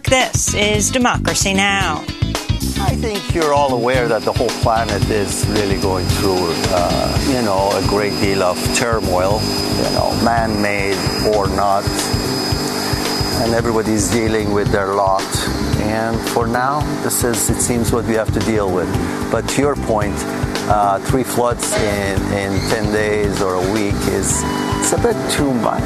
This is Democracy Now! I think you're all aware that the whole planet is really going through, uh, you know, a great deal of turmoil, you know, man-made or not, and everybody's dealing with their lot. And for now, this is, it seems, what we have to deal with. But to your point, uh, three floods in, in 10 days or a week is it's a bit too much.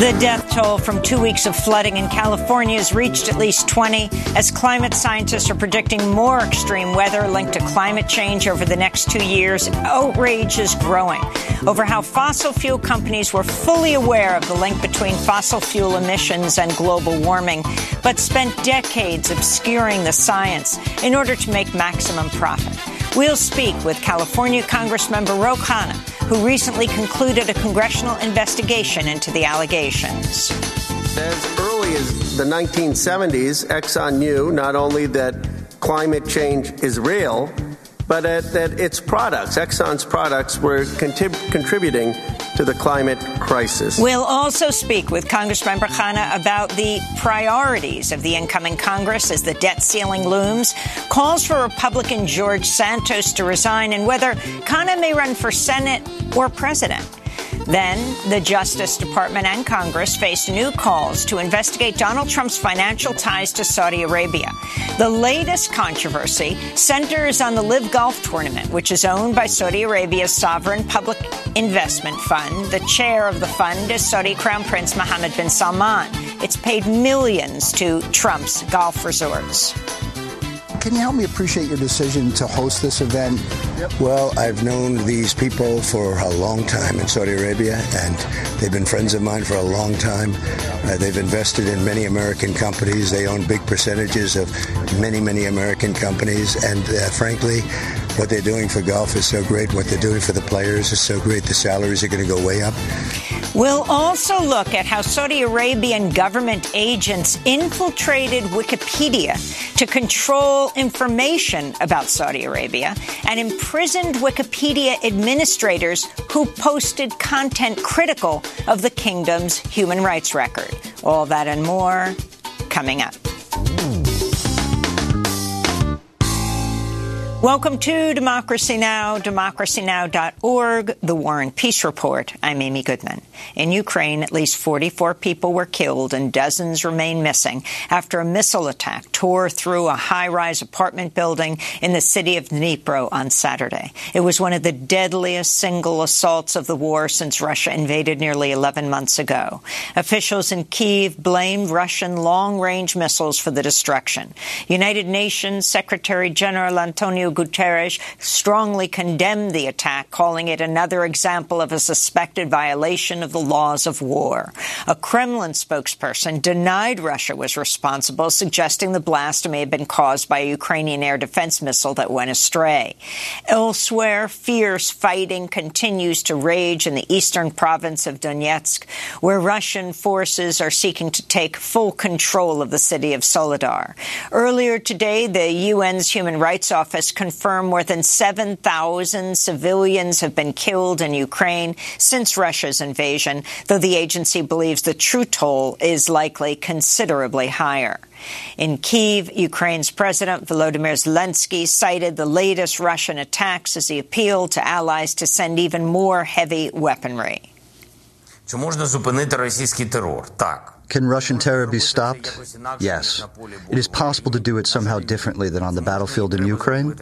The death toll from two weeks of flooding in California has reached at least 20 as climate scientists are predicting more extreme weather linked to climate change over the next two years. Outrage is growing over how fossil fuel companies were fully aware of the link between fossil fuel emissions and global warming, but spent decades obscuring the science in order to make maximum profit. We'll speak with California Congressmember Ro Khanna, who recently concluded a congressional investigation into the allegations. As early as the 1970s, Exxon knew not only that climate change is real, but that its products, Exxon's products, were contributing to the climate crisis. We'll also speak with Congressman Khanna about the priorities of the incoming Congress as the debt ceiling looms, calls for Republican George Santos to resign, and whether Khanna may run for Senate or president. Then, the Justice Department and Congress face new calls to investigate Donald Trump's financial ties to Saudi Arabia. The latest controversy centers on the LIV Golf Tournament, which is owned by Saudi Arabia's sovereign public investment fund. The chair of the fund is Saudi Crown Prince Mohammed bin Salman. It's paid millions to Trump's golf resorts. Can you help me appreciate your decision to host this event? Yep. Well, I've known these people for a long time in Saudi Arabia, and they've been friends of mine for a long time. Uh, they've invested in many American companies. They own big percentages of many, many American companies, and uh, frankly, what they're doing for golf is so great. What they're doing for the players is so great. The salaries are going to go way up. We'll also look at how Saudi Arabian government agents infiltrated Wikipedia to control information about Saudi Arabia and imprisoned Wikipedia administrators who posted content critical of the kingdom's human rights record. All that and more coming up. Welcome to Democracy Now!, democracynow.org, The War and Peace Report. I'm Amy Goodman. In Ukraine, at least 44 people were killed and dozens remain missing after a missile attack tore through a high-rise apartment building in the city of Dnipro on Saturday. It was one of the deadliest single assaults of the war since Russia invaded nearly 11 months ago. Officials in Kiev blamed Russian long-range missiles for the destruction. United Nations Secretary General Antonio Guterres strongly condemned the attack, calling it another example of a suspected violation of the laws of war. A Kremlin spokesperson denied Russia was responsible, suggesting the blast may have been caused by a Ukrainian air defense missile that went astray. Elsewhere, fierce fighting continues to rage in the eastern province of Donetsk, where Russian forces are seeking to take full control of the city of Soledar. Earlier today, the UN's Human Rights Office confirmed more than 7,000 civilians have been killed in Ukraine since Russia's invasion, though the agency believes the true toll is likely considerably higher. In Kiev, Ukraine's President Volodymyr Zelensky cited the latest Russian attacks as he appealed to allies to send even more heavy weaponry. Чи можна зупинити російський терор? Так. Can Russian terror be stopped? Yes. It is possible to do it somehow differently than on the battlefield in Ukraine?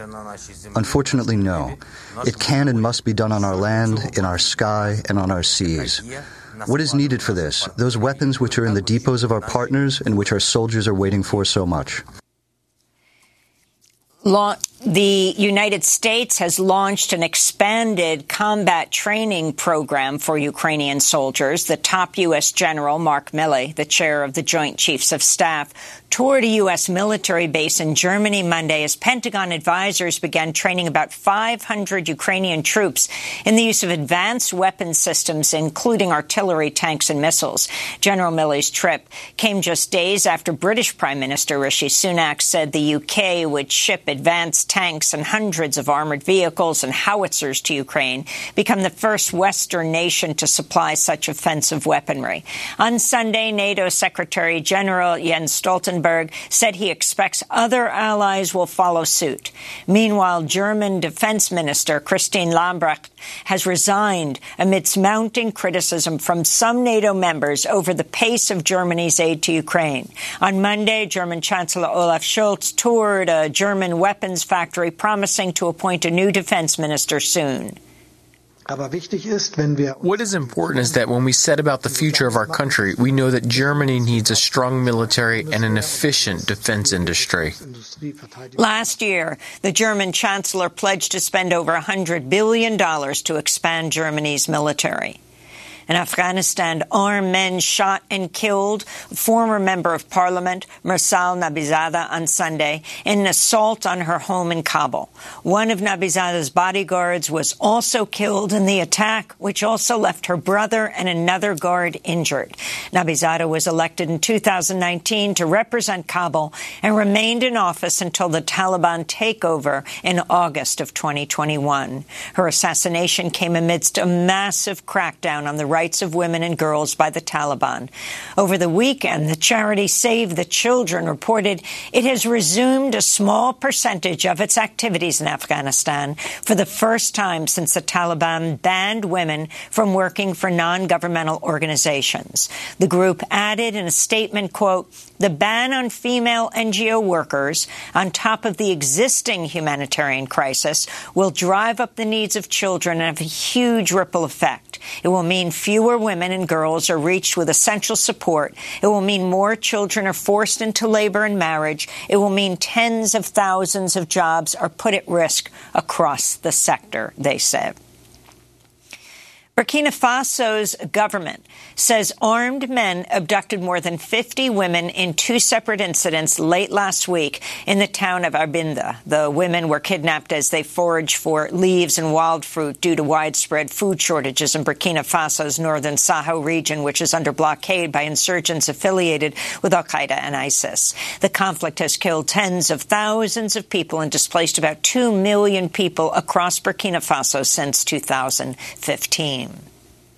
Unfortunately, no. It can and must be done on our land, in our sky, and on our seas. What is needed for this? Those weapons which are in the depots of our partners and which our soldiers are waiting for so much. The United States has launched an expanded combat training program for Ukrainian soldiers. The top U.S. General, Mark Milley, the chair of the Joint Chiefs of Staff, toured a U.S. military base in Germany Monday as Pentagon advisors began training about 500 Ukrainian troops in the use of advanced weapon systems, including artillery, tanks, and missiles. General Milley's trip came just days after British Prime Minister Rishi Sunak said the UK would ship advanced tanks and hundreds of armored vehicles and howitzers to Ukraine, become the first Western nation to supply such offensive weaponry. On Sunday, NATO Secretary General Jens Stoltenberg said he expects other allies will follow suit. Meanwhile, German Defense Minister Christine Lambrecht has resigned amidst mounting criticism from some NATO members over the pace of Germany's aid to Ukraine. On Monday, German Chancellor Olaf Scholz toured a German weapons factory, promising to appoint a new defense minister soon. What is important is that when we set about the future of our country, we know that Germany needs a strong military and an efficient defense industry. Last year, the German chancellor pledged to spend over $100 billion to expand Germany's military. In Afghanistan, armed men shot and killed former member of parliament Mirsal Nabizada on Sunday in an assault on her home in Kabul. One of Nabizada's bodyguards was also killed in the attack, which also left her brother and another guard injured. Nabizada was elected in 2019 to represent Kabul and remained in office until the Taliban takeover in August of 2021. Her assassination came amidst a massive crackdown on the rights of women and girls by the Taliban. Over the weekend, the charity Save the Children reported it has resumed a small percentage of its activities in Afghanistan for the first time since the Taliban banned women from working for non-governmental organizations. The group added in a statement, quote, the ban on female NGO workers, on top of the existing humanitarian crisis, will drive up the needs of children and have a huge ripple effect. It will mean fewer women and girls are reached with essential support. It will mean more children are forced into labor and marriage. It will mean tens of thousands of jobs are put at risk across the sector, they said. Burkina Faso's government says armed men abducted more than 50 women in two separate incidents late last week in the town of Arbinda. The women were kidnapped as they foraged for leaves and wild fruit due to widespread food shortages in Burkina Faso's northern Sahel region, which is under blockade by insurgents affiliated with Al Qaeda and ISIS. The conflict has killed tens of thousands of people and displaced about 2 million people across Burkina Faso since 2015.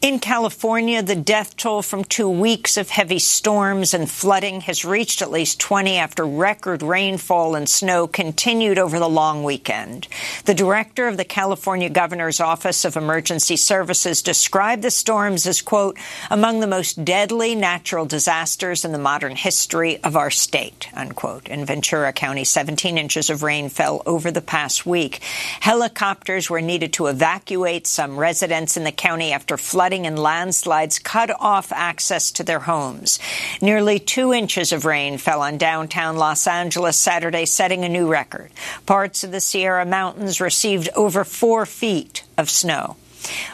In California, the death toll from two weeks of heavy storms and flooding has reached at least 20 after record rainfall and snow continued over the long weekend. The director of the California Governor's Office of Emergency Services described the storms as, quote, among the most deadly natural disasters in the modern history of our state, unquote. In Ventura County, 17 inches of rain fell over the past week. Helicopters were needed to evacuate some residents in the county after flooding flooding and landslides cut off access to their homes. Nearly two inches of rain fell on downtown Los Angeles Saturday, setting a new record. Parts of the Sierra Mountains received over four feet of snow.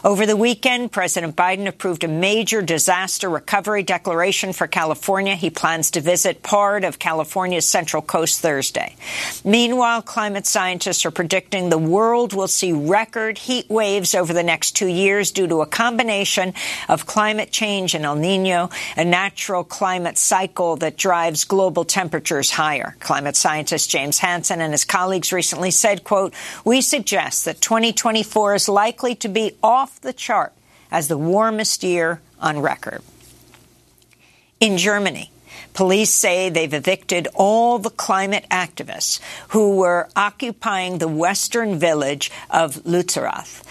Over the weekend, President Biden approved a major disaster recovery declaration for California. He plans to visit part of California's Central Coast Thursday. Meanwhile, climate scientists are predicting the world will see record heat waves over the next two years due to a combination of climate change and El Nino, a natural climate cycle that drives global temperatures higher. Climate scientist James Hansen and his colleagues recently said, quote, we suggest that 2024 is likely to be off the chart as the warmest year on record. In Germany, Police say they've evicted all the climate activists who were occupying the western village of Lützerath.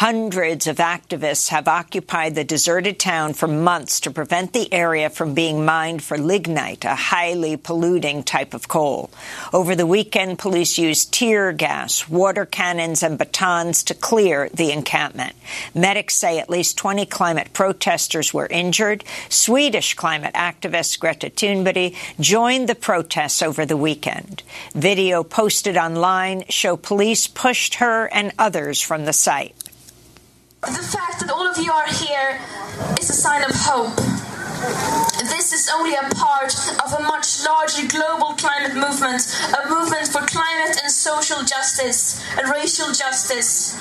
Hundreds of activists have occupied the deserted town for months to prevent the area from being mined for lignite, a highly polluting type of coal. Over the weekend, police used tear gas, water cannons, and batons to clear the encampment. Medics say at least 20 climate protesters were injured. Swedish climate activist Greta Thunberg joined the protests over the weekend. Video posted online show police pushed her and others from the site. The fact that all of you are here is a sign of hope. This is only a part of a much larger global climate movement, a movement for climate and social justice and racial justice.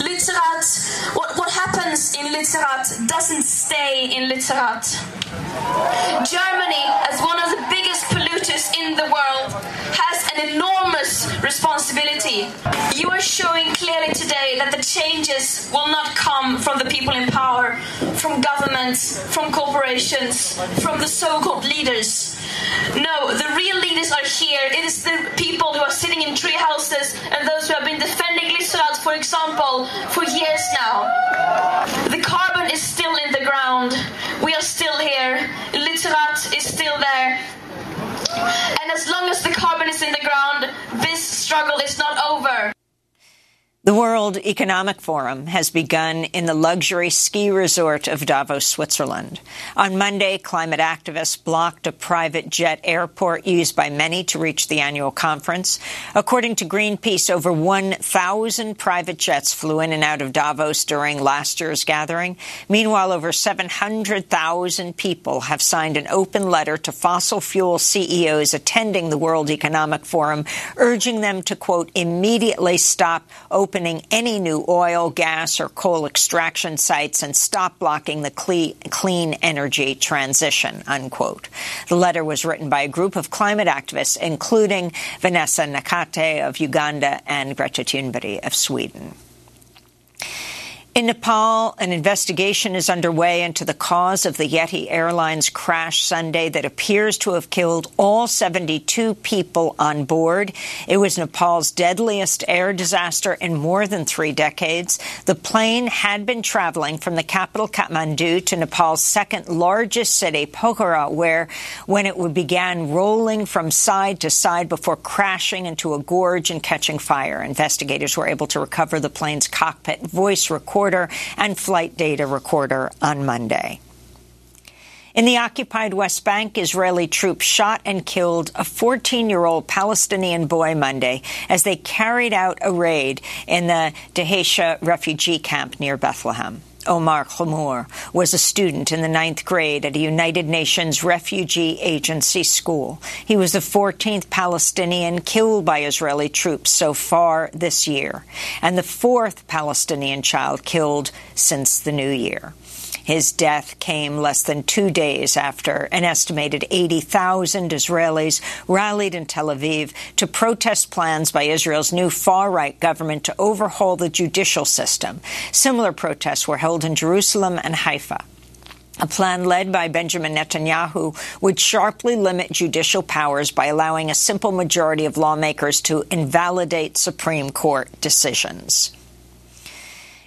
Lützerath, what, what happens in Lützerath doesn't stay in Lützerath. Germany, as one of the biggest in the world, has an enormous responsibility. You are showing clearly today that the changes will not come from the people in power, from governments, from corporations, from the so called leaders. No, the real leaders are here. It is the people who are sitting in tree houses and those who have been defending Lützerath, for example, for years now. The carbon is still in the ground. We are still here. Lützerath is still there. And as long as the carbon is in the ground, this struggle is not over. The World Economic Forum has begun in the luxury ski resort of Davos, Switzerland. On Monday, climate activists blocked a private jet airport used by many to reach the annual conference. According to Greenpeace, over 1,000 private jets flew in and out of Davos during last year's gathering. Meanwhile, over 700,000 people have signed an open letter to fossil fuel CEOs attending the World Economic Forum, urging them to, quote, immediately stop open opening any new oil, gas, or coal extraction sites and stop blocking the clean energy transition, unquote. The letter was written by a group of climate activists, including Vanessa Nakate of Uganda and Greta Thunberg of Sweden. In Nepal, an investigation is underway into the cause of the Yeti Airlines crash Sunday that appears to have killed all 72 people on board. It was Nepal's deadliest air disaster in more than three decades. The plane had been traveling from the capital Kathmandu to Nepal's second largest city, Pokhara, where when it began rolling from side to side before crashing into a gorge and catching fire. Investigators were able to recover the plane's cockpit voice recorder recorder and flight data recorder on Monday. In the occupied West Bank, Israeli troops shot and killed a 14-year-old Palestinian boy Monday as they carried out a raid in the Dheisheh refugee camp near Bethlehem. Omar Khumur was a student in the ninth grade at a United Nations Refugee Agency school. He was the 14th Palestinian killed by Israeli troops so far this year, and the fourth Palestinian child killed since the new year. His death came less than two days after an estimated 80,000 Israelis rallied in Tel Aviv to protest plans by Israel's new far-right government to overhaul the judicial system. Similar protests were held in Jerusalem and Haifa. A plan led by Benjamin Netanyahu would sharply limit judicial powers by allowing a simple majority of lawmakers to invalidate Supreme Court decisions.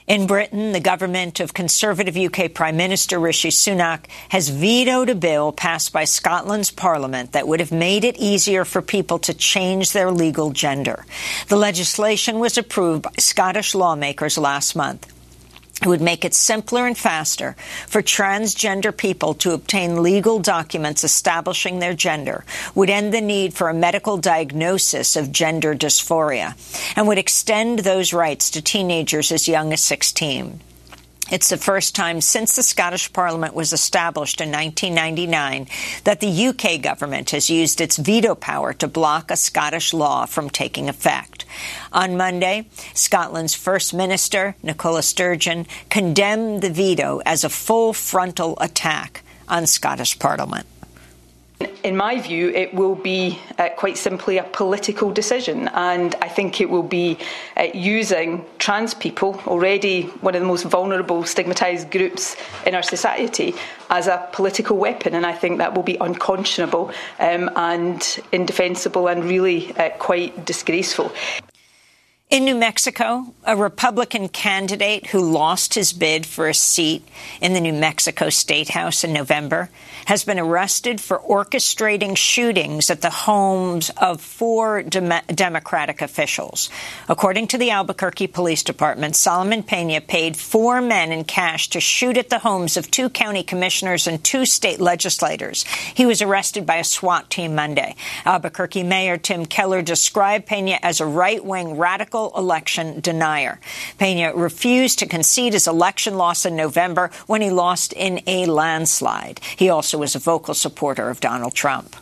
In Britain, the government of Conservative UK Prime Minister Rishi Sunak has vetoed a bill passed by Scotland's Parliament that would have made it easier for people to change their legal gender. The legislation was approved by Scottish lawmakers last month. It would make it simpler and faster for transgender people to obtain legal documents establishing their gender, would end the need for a medical diagnosis of gender dysphoria, and would extend those rights to teenagers as young as 16. It's the first time since the Scottish Parliament was established in 1999 that the UK government has used its veto power to block a Scottish law from taking effect. On Monday, Scotland's First Minister, Nicola Sturgeon, condemned the veto as a full frontal attack on Scottish Parliament. In my view, it will be uh, quite simply a political decision, and I think it will be uh, using trans people, already one of the most vulnerable, stigmatised groups in our society, as a political weapon, and I think that will be unconscionable um, and indefensible and really uh, quite disgraceful. In New Mexico, a Republican candidate who lost his bid for a seat in the New Mexico State House in November has been arrested for orchestrating shootings at the homes of four dem- Democratic officials. According to the Albuquerque Police Department, Solomon Pena paid four men in cash to shoot at the homes of two county commissioners and two state legislators. He was arrested by a SWAT team Monday. Albuquerque Mayor Tim Keller described Pena as a right-wing radical election denier. Pena refused to concede his election loss in November when he lost in a landslide. He also was a vocal supporter of Donald Trump.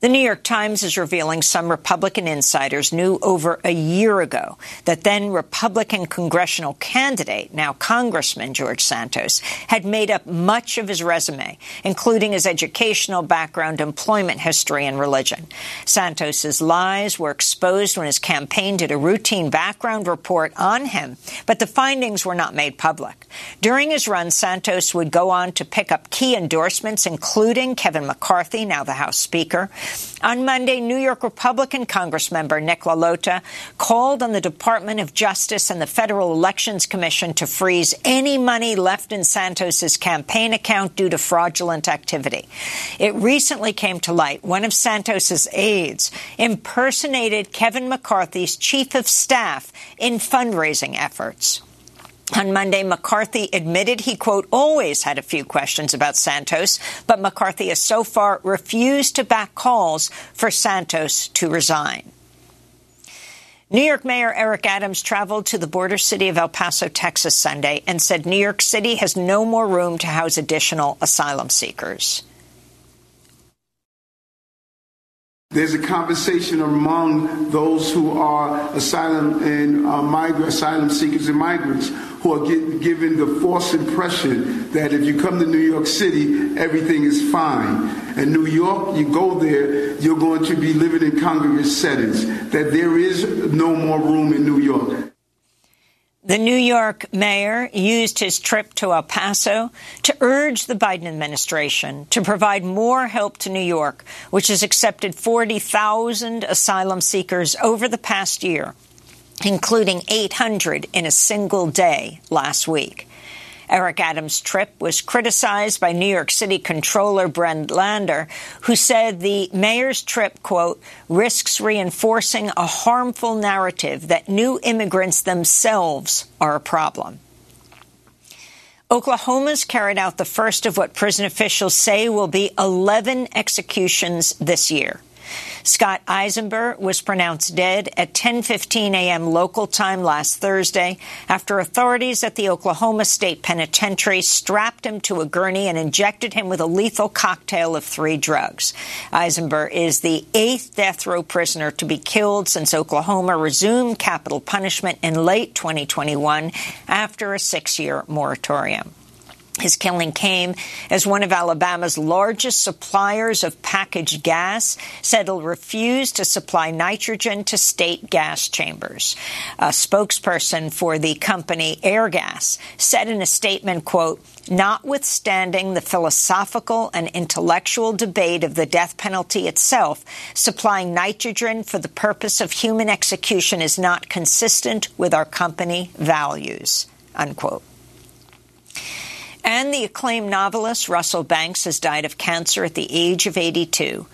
The New York Times is revealing some Republican insiders knew over a year ago that then Republican congressional candidate, now Congressman George Santos, had made up much of his resume, including his educational background, employment history, and religion. Santos's lies were exposed when his campaign did a routine background report on him, but the findings were not made public. During his run, Santos would go on to pick up key endorsements, including Kevin McCarthy, now the House Speaker, on Monday, New York Republican Congressmember Nick LaLota called on the Department of Justice and the Federal Elections Commission to freeze any money left in Santos's campaign account due to fraudulent activity. It recently came to light one of Santos's aides impersonated Kevin McCarthy's chief of staff in fundraising efforts. On Monday, McCarthy admitted he, quote, always had a few questions about Santos, but McCarthy has so far refused to back calls for Santos to resign. New York Mayor Eric Adams traveled to the border city of El Paso, Texas Sunday and said New York City has no more room to house additional asylum seekers. There's a conversation among those who are asylum and uh, migrant, asylum seekers and migrants who are get, given the false impression that if you come to New York City, everything is fine. In New York, you go there, you're going to be living in congregate settings. That there is no more room in New York. The New York mayor used his trip to El Paso to urge the Biden administration to provide more help to New York, which has accepted 40,000 asylum seekers over the past year, including 800 in a single day last week. Eric Adams' trip was criticized by New York City Comptroller Brad Lander, who said the mayor's trip, quote, risks reinforcing a harmful narrative that new immigrants themselves are a problem. Oklahoma's carried out the first of what prison officials say will be 11 executions this year. Scott Eizember was pronounced dead at 10:15 a.m. local time last Thursday after authorities at the Oklahoma State Penitentiary strapped him to a gurney and injected him with a lethal cocktail of three drugs. Eizember is the eighth death row prisoner to be killed since Oklahoma resumed capital punishment in late 2021 after a six-year moratorium. His killing came as one of Alabama's largest suppliers of packaged gas said it'll refuse to supply nitrogen to state gas chambers. A spokesperson for the company Airgas said in a statement, quote, Notwithstanding the philosophical and intellectual debate of the death penalty itself, supplying nitrogen for the purpose of human execution is not consistent with our company values, unquote. And the acclaimed novelist Russell Banks has died of cancer at the age of 82.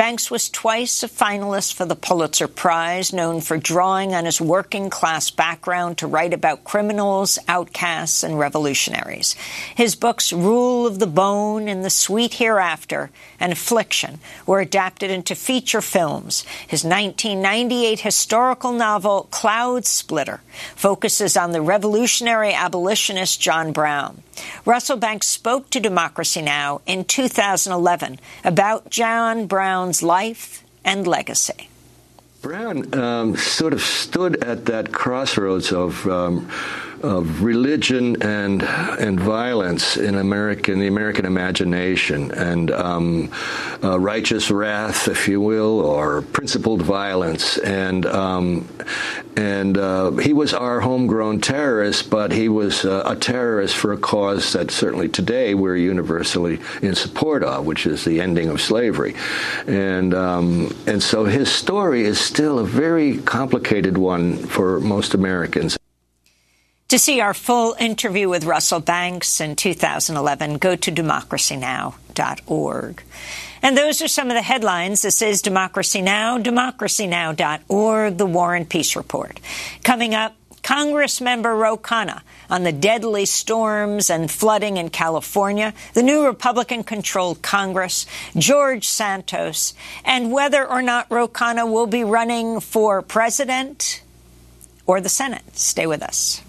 Banks was twice a finalist for the Pulitzer Prize, known for drawing on his working class background to write about criminals, outcasts, and revolutionaries. His books Rule of the Bone and The Sweet Hereafter and Affliction were adapted into feature films. His 1998 historical novel Cloud Splitter focuses on the revolutionary abolitionist John Brown. Russell Banks spoke to Democracy Now! in 2011 about John Brown's life and legacy. Brown um, sort of stood at that crossroads of. Um, of religion and and violence in American the American imagination and um, uh, righteous wrath, if you will, or principled violence. And um, and uh, he was our homegrown terrorist, but he was uh, a terrorist for a cause that certainly today we're universally in support of, which is the ending of slavery. And um, and so his story is still a very complicated one for most Americans. To see our full interview with Russell Banks in 2011, go to democracynow.org. And those are some of the headlines. This is Democracy Now!, democracynow.org, The War and Peace Report. Coming up, Congress member Ro Khanna on the deadly storms and flooding in California, the new Republican controlled Congress, George Santos, and whether or not Ro Khanna will be running for president or the Senate. Stay with us.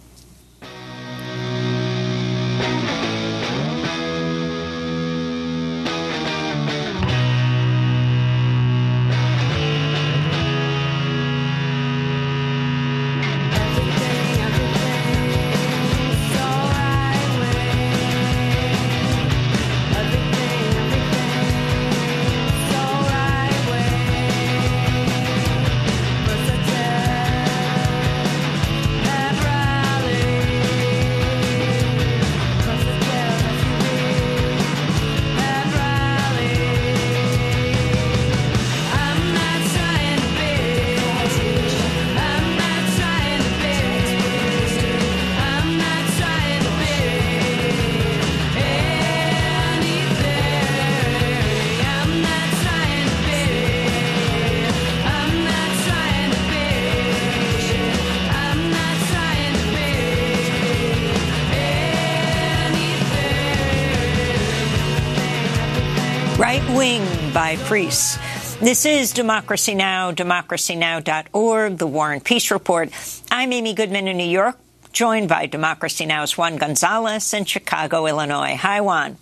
By priests. This is Democracy Now!, democracynow.org, The War and Peace Report. I'm Amy Goodman in New York, joined by Democracy Now!'s Juan Gonzalez in Chicago, Illinois. Hi, Juan.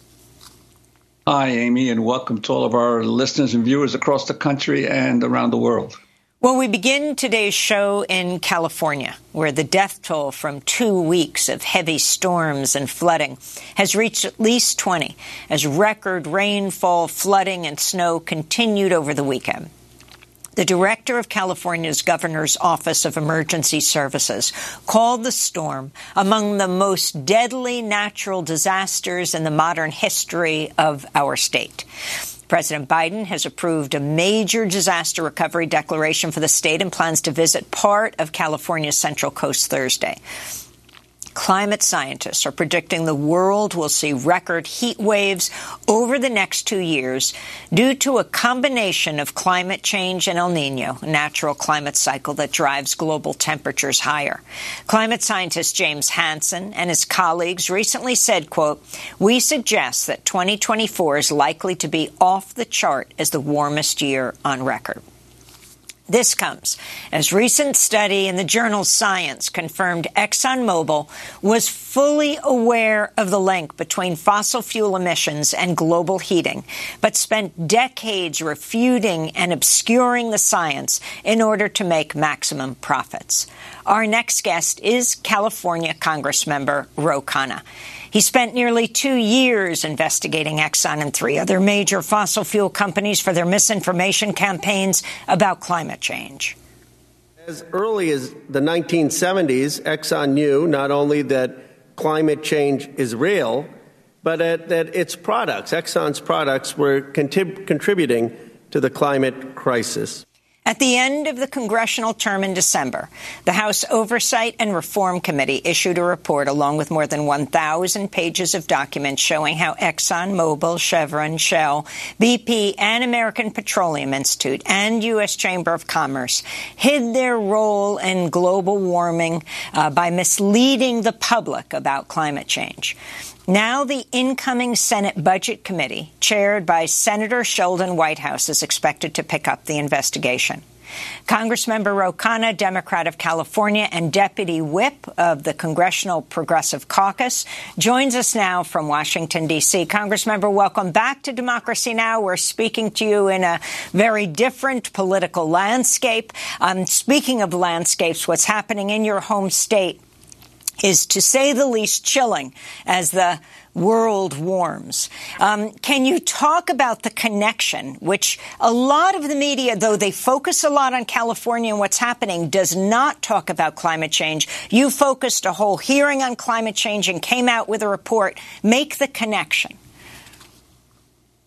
Hi, Amy, and welcome to all of our listeners and viewers across the country and around the world. Well, we begin today's show in California, where the death toll from two weeks of heavy storms and flooding has reached at least 20 as record rainfall, flooding, and snow continued over the weekend. The director of California's governor's office of emergency services called the storm among the most deadly natural disasters in the modern history of our state. President Biden has approved a major disaster recovery declaration for the state and plans to visit part of California's Central Coast Thursday. Climate scientists are predicting the world will see record heat waves over the next two years due to a combination of climate change and El Nino, a natural climate cycle that drives global temperatures higher. Climate scientist James Hansen and his colleagues recently said, quote, we suggest that 2024 is likely to be off the chart as the warmest year on record. This comes as recent study in the journal Science confirmed ExxonMobil was fully aware of the link between fossil fuel emissions and global heating, but spent decades refuting and obscuring the science in order to make maximum profits. Our next guest is California Congressmember Ro Khanna. He spent nearly two years investigating Exxon and three other major fossil fuel companies for their misinformation campaigns about climate change. As early as the 1970s, Exxon knew not only that climate change is real, but that, its products, Exxon's products, were contrib- contributing to the climate crisis. At the end of the congressional term in December, the House Oversight and Reform Committee issued a report along with more than 1,000 pages of documents showing how Exxon, Mobil, Chevron, Shell, BP, and American Petroleum Institute and U.S. Chamber of Commerce hid their role in global warming uh, by misleading the public about climate change. Now, the incoming Senate Budget Committee, chaired by Senator Sheldon Whitehouse, is expected to pick up the investigation. Congressmember Ro Khanna, Democrat of California and Deputy Whip of the Congressional Progressive Caucus, joins us now from Washington, D.C. Congressmember, welcome back to Democracy Now! We're speaking to you in a very different political landscape. Um, speaking of landscapes, what's happening in your home state is, to say the least, chilling as the world warms. Um, can you talk about the connection, which a lot of the media, though they focus a lot on California and what's happening, does not talk about climate change? You focused a whole hearing on climate change and came out with a report. Make the connection.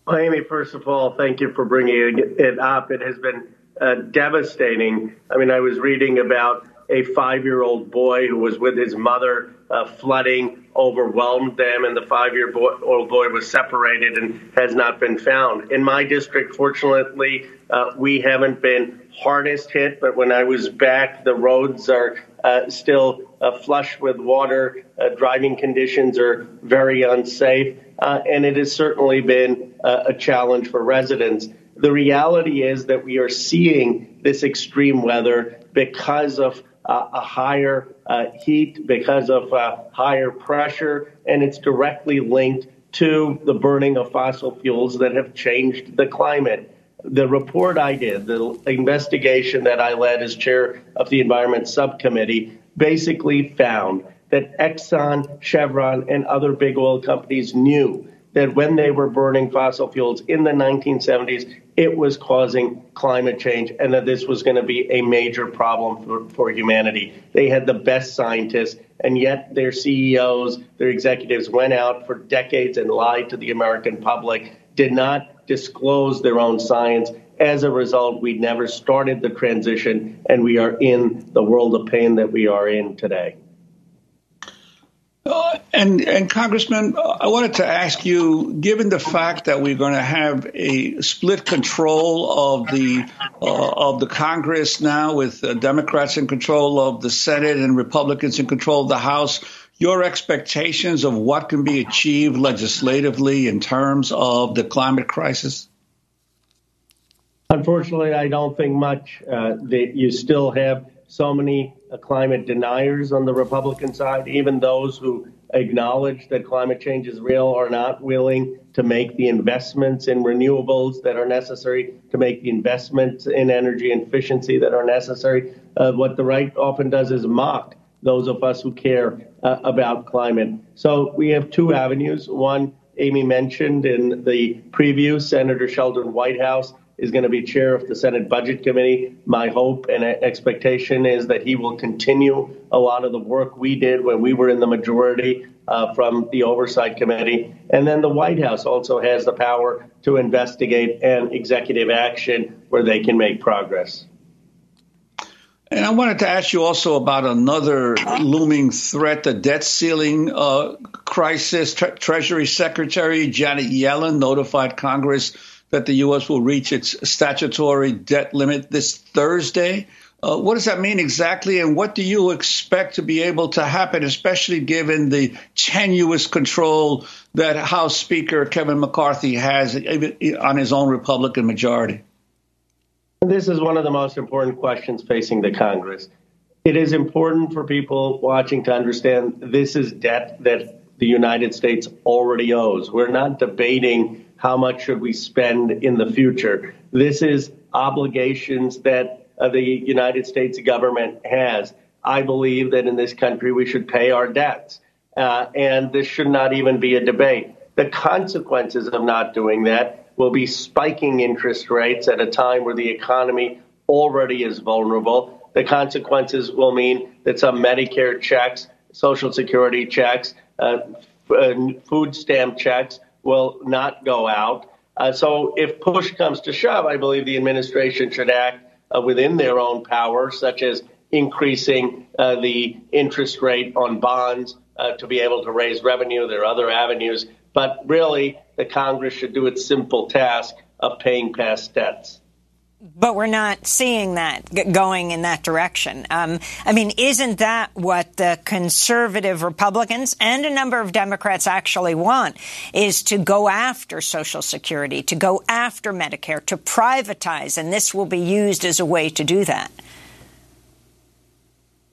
Well, Amy, first of all, thank you for bringing it up. It has been uh, devastating. I mean, I was reading about a five year old boy who was with his mother. Uh, flooding overwhelmed them, and the five year old boy was separated and has not been found. In my district, fortunately, uh, we haven't been hardest hit, but when I was back, the roads are uh, still uh, flush with water. Uh, driving conditions are very unsafe, uh, and it has certainly been a challenge for residents. The reality is that we are seeing this extreme weather because of uh, a higher uh, heat, because of uh, higher pressure, and it's directly linked to the burning of fossil fuels that have changed the climate. The report I did, the investigation that I led as chair of the Environment Subcommittee, basically found that Exxon, Chevron, and other big oil companies knew that when they were burning fossil fuels in the 1970s, it was causing climate change and that this was going to be a major problem for, for humanity. They had the best scientists, and yet their CEOs, their executives went out for decades and lied to the American public, did not disclose their own science. As a result, we never started the transition, and we are in the world of pain that we are in today. Uh, and and Congressman, I wanted to ask you, given the fact that we're going to have a split control of the uh, of the Congress now, with uh, Democrats in control of the Senate and Republicans in control of the House, your expectations of what can be achieved legislatively in terms of the climate crisis? Unfortunately, I don't think much. Uh, that you still have so many uh, climate deniers on the Republican side, even those who acknowledge that climate change is real are not willing to make the investments in renewables that are necessary, to make the investments in energy efficiency that are necessary. Uh, what the right often does is mock those of us who care uh, about climate. So we have two avenues. One, Amy mentioned in the preview, Senator Sheldon Whitehouse is going to be chair of the Senate Budget Committee. My hope and expectation is that he will continue a lot of the work we did when we were in the majority uh, from the Oversight Committee. And then the White House also has the power to investigate and executive action where they can make progress. And I wanted to ask you also about another looming threat, the debt ceiling uh, crisis. Tre- Treasury Secretary Janet Yellen notified Congress that the U.S. will reach its statutory debt limit this Thursday. Uh, what does that mean exactly, and what do you expect to be able to happen, especially given the tenuous control that House Speaker Kevin McCarthy has on his own Republican majority? This is one of the most important questions facing the Congress. It is important for people watching to understand this is debt that the United States already owes. We're not debating how much should we spend in the future. This is obligations that uh, the United States government has. I believe that in this country we should pay our debts, uh, and this should not even be a debate. The consequences of not doing that will be spiking interest rates at a time where the economy already is vulnerable. The consequences will mean that some Medicare checks, Social Security checks, uh, uh, food stamp checks will not go out. Uh, so, if push comes to shove, I believe the administration should act uh, within their own power, such as increasing uh, the interest rate on bonds uh, to be able to raise revenue. There are other avenues but really, the Congress should do its simple task of paying past debts. But we're not seeing that going in that direction. Um, I mean, isn't that what the conservative Republicans and a number of Democrats actually want? Is to go after Social Security, to go after Medicare, to privatize, and this will be used as a way to do that.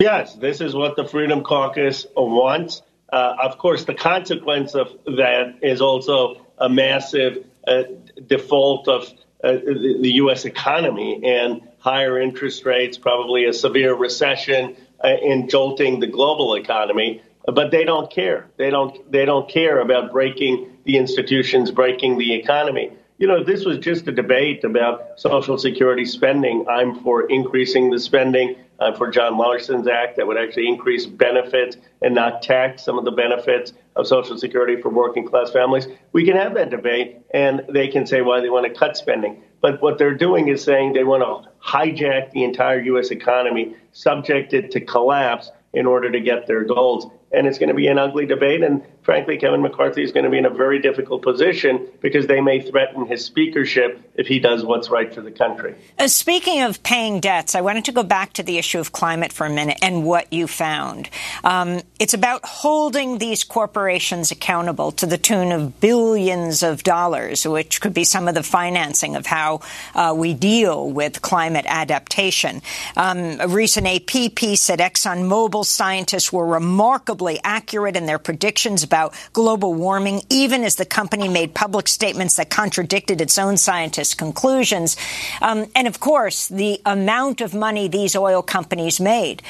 Yes, this is what the Freedom Caucus wants. Uh, of course, the consequence of that is also a massive uh, default of uh, the U.S. economy and higher interest rates, probably a severe recession, uh, jolting the global economy. But they don't care. They don't. They don't care about breaking the institutions, breaking the economy. You know, this was just a debate about Social Security spending. I'm for increasing the spending uh, for John Larson's act that would actually increase benefits and not tax some of the benefits of Social Security for working class families. We can have that debate, and they can say why they want to cut spending. But what they're doing is saying they want to hijack the entire U.S. economy, subject it to collapse in order to get their goals and it's going to be an ugly debate. And frankly, Kevin McCarthy is going to be in a very difficult position because they may threaten his speakership if he does what's right for the country. Uh, speaking of paying debts, I wanted to go back to the issue of climate for a minute and what you found. Um, it's about holding these corporations accountable to the tune of billions of dollars, which could be some of the financing of how uh, we deal with climate adaptation. Um, a recent AP piece said ExxonMobil scientists were remarkably accurate in their predictions about global warming, even as the company made public statements that contradicted its own scientists' conclusions. Um, and of course, the amount of money these oil companies made.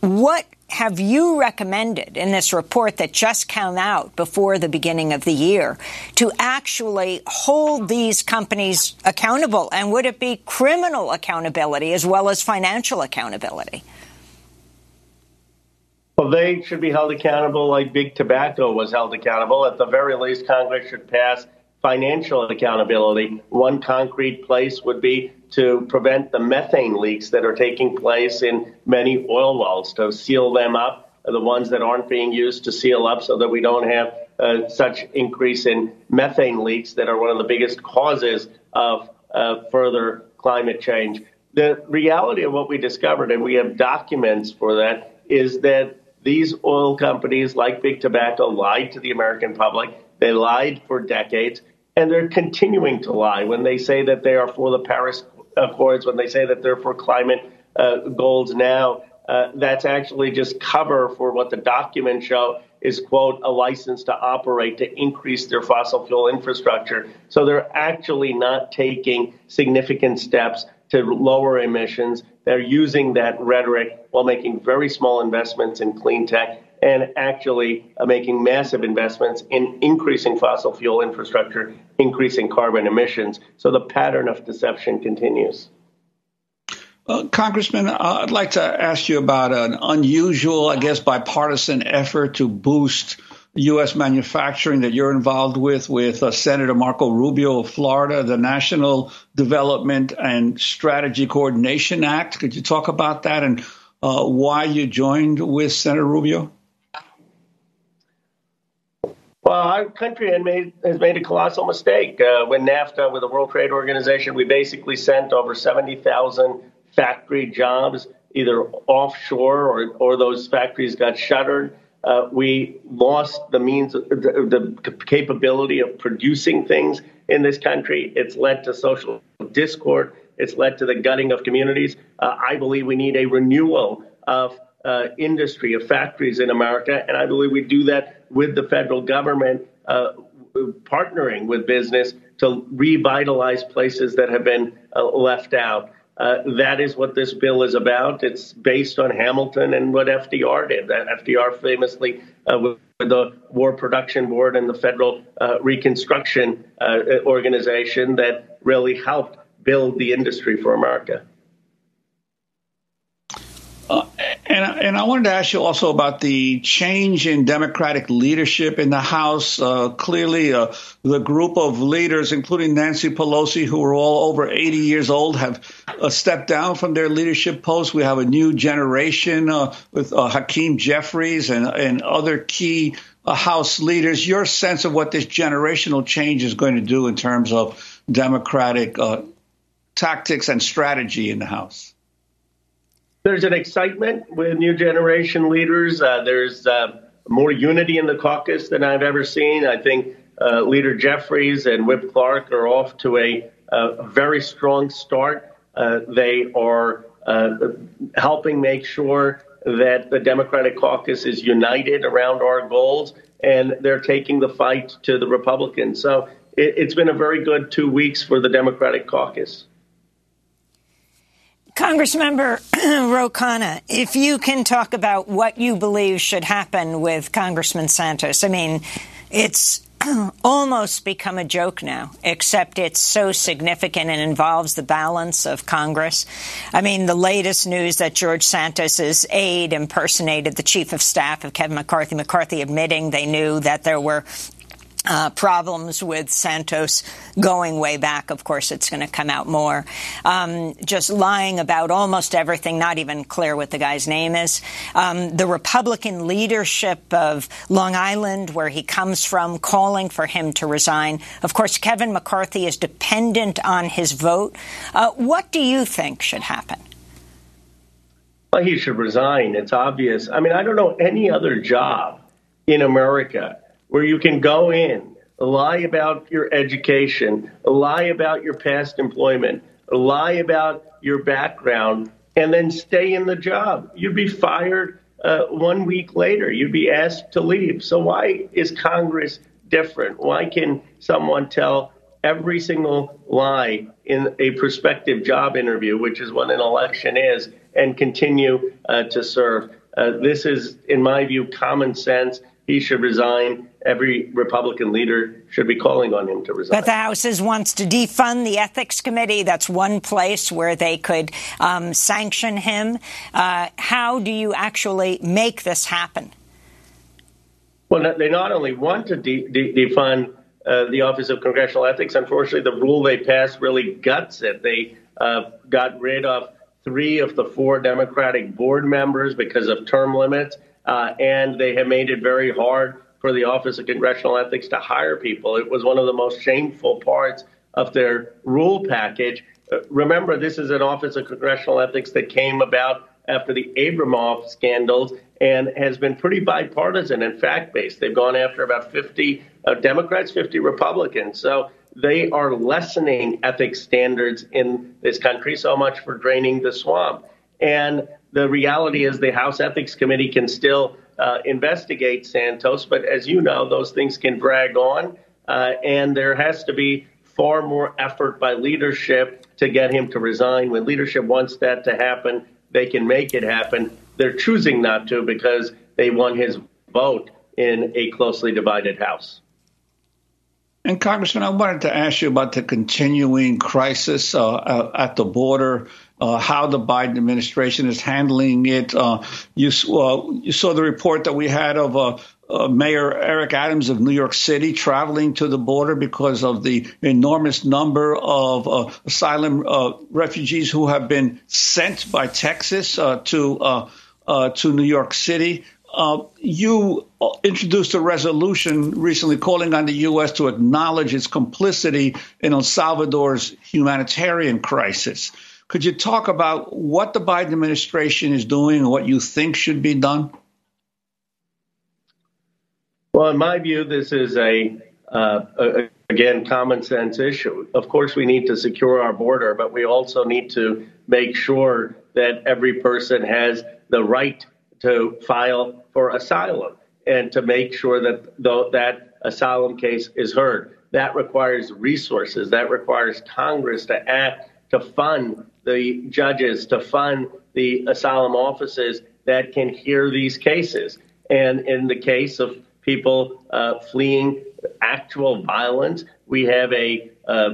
What have you recommended in this report that just came out before the beginning of the year to actually hold these companies accountable? And would it be criminal accountability as well as financial accountability? Well, they should be held accountable like big tobacco was held accountable. At the very least, Congress should pass financial accountability. One concrete place would be to prevent the methane leaks that are taking place in many oil wells, to seal them up, the ones that aren't being used to seal up so that we don't have uh, such increase in methane leaks that are one of the biggest causes of uh, further climate change. The reality of what we discovered, and we have documents for that, is that these oil companies, like Big Tobacco, lied to the American public. They lied for decades, and they're continuing to lie when they say that they are for the Paris Accords when they say that they're for climate uh, goals now. Uh, that's actually just cover for what the documents show is, quote, a license to operate to increase their fossil fuel infrastructure. So they're actually not taking significant steps to lower emissions. They're using that rhetoric while making very small investments in clean tech and actually uh, making massive investments in increasing fossil fuel infrastructure, increasing carbon emissions. So the pattern of deception continues. Uh, Congressman, uh, I'd like to ask you about an unusual, I guess, bipartisan effort to boost U.S. manufacturing that you're involved with, with uh, Senator Marco Rubio of Florida, the National Development and Strategy Coordination Act. Could you talk about that and uh, why you joined with Senator Rubio? Well, our country has made, has made a colossal mistake. Uh, when NAFTA, with the World Trade Organization, we basically sent over 70,000 factory jobs either offshore or, or those factories got shuttered. Uh, we lost the means, the, the capability of producing things in this country. It's led to social discord. It's led to the gutting of communities. Uh, I believe we need a renewal of uh, industry, of factories in America, and I believe we do that with the federal government uh, partnering with business to revitalize places that have been uh, left out. Uh, that is what this bill is about. It's based on Hamilton and what FDR did. FDR famously, uh, with the War Production Board and the Federal uh, Reconstruction uh, Organization, that really helped build the industry for America. Uh, and, and I wanted to ask you also about the change in Democratic leadership in the House. Uh, clearly, uh, the group of leaders, including Nancy Pelosi, who are all over 80 years old, have uh, stepped down from their leadership posts. We have a new generation uh, with uh, Hakeem Jeffries and, and other key uh, House leaders. Your sense of what this generational change is going to do in terms of Democratic tactics and strategy in the House? There's an excitement with new generation leaders. Uh, there's uh, more unity in the caucus than I've ever seen. I think uh, Leader Jeffries and Whip Clark are off to a, a very strong start. Uh, they are uh, helping make sure that the Democratic caucus is united around our goals, and they're taking the fight to the Republicans. So it, it's been a very good two weeks for the Democratic caucus. Congressmember Ro Khanna, if you can talk about what you believe should happen with Congressman Santos. I mean, it's almost become a joke now, except it's so significant and involves the balance of Congress. I mean, the latest news that George Santos's aide impersonated the chief of staff of Kevin McCarthy, McCarthy admitting they knew that there were uh, problems with Santos going way back. Of course, it's going to come out more. Um, just lying about almost everything, not even clear what the guy's name is. Um, the Republican leadership of Long Island, where he comes from, calling for him to resign. Of course, Kevin McCarthy is dependent on his vote. Uh, what do you think should happen? Well, he should resign. It's obvious. I mean, I don't know any other job in America where you can go in, lie about your education, lie about your past employment, lie about your background, and then stay in the job. You'd be fired uh, one week later. You'd be asked to leave. So why is Congress different? Why can someone tell every single lie in a prospective job interview, which is what an election is, and continue uh, to serve? Uh, this is, in my view, common sense. He should resign every Republican leader should be calling on him to resign. But the House is wants to defund the ethics committee. That's one place where they could um, sanction him. Uh, how do you actually make this happen? Well, they not only want to de- de- defund uh, the Office of Congressional Ethics. Unfortunately, the rule they passed really guts it. They uh, got rid of three of the four Democratic board members because of term limits, uh, and they have made it very hard for the Office of Congressional Ethics to hire people. It was one of the most shameful parts of their rule package. Uh, remember, this is an Office of Congressional Ethics that came about after the Abramoff scandals and has been pretty bipartisan and fact based. They've gone after about 50 uh, Democrats, 50 Republicans. So they are lessening ethics standards in this country so much for draining the swamp. And the reality is the House Ethics Committee can still uh, investigate Santos, but as you know, those things can drag on, uh, and there has to be far more effort by leadership to get him to resign. When leadership wants that to happen, they can make it happen. They're choosing not to because they want his vote in a closely divided House. And Congressman, I wanted to ask you about the continuing crisis uh, at the border, uh, how the Biden administration is handling it. Uh, you, uh, you, saw the report that we had of uh, Mayor Eric Adams of New York City traveling to the border because of the enormous number of asylum refugees who have been sent by Texas to to New York City. Uh, you introduced a resolution recently calling on the U.S. to acknowledge its complicity in El Salvador's humanitarian crisis. Could you talk about what the Biden administration is doing and what you think should be done? Well, in my view, this is a, uh, a, again common sense issue. Of course, we need to secure our border, but we also need to make sure that every person has the right to file for asylum and to make sure that the, that asylum case is heard. That requires resources. That requires Congress to act to fund the judges, to fund the asylum offices that can hear these cases. And in the case of people uh, fleeing actual violence, we have a uh,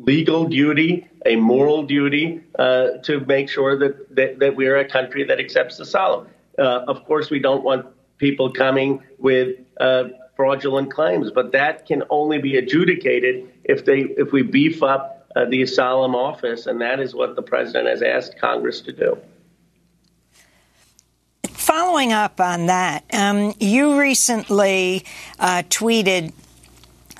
legal duty, a moral duty uh, to make sure that, that, that we are a country that accepts asylum. Uh, of course, we don't want people coming with uh, fraudulent claims, but that can only be adjudicated if they if we beef up uh, the asylum office, and that is what the president has asked Congress to do. Following up on that, um, you recently uh, tweeted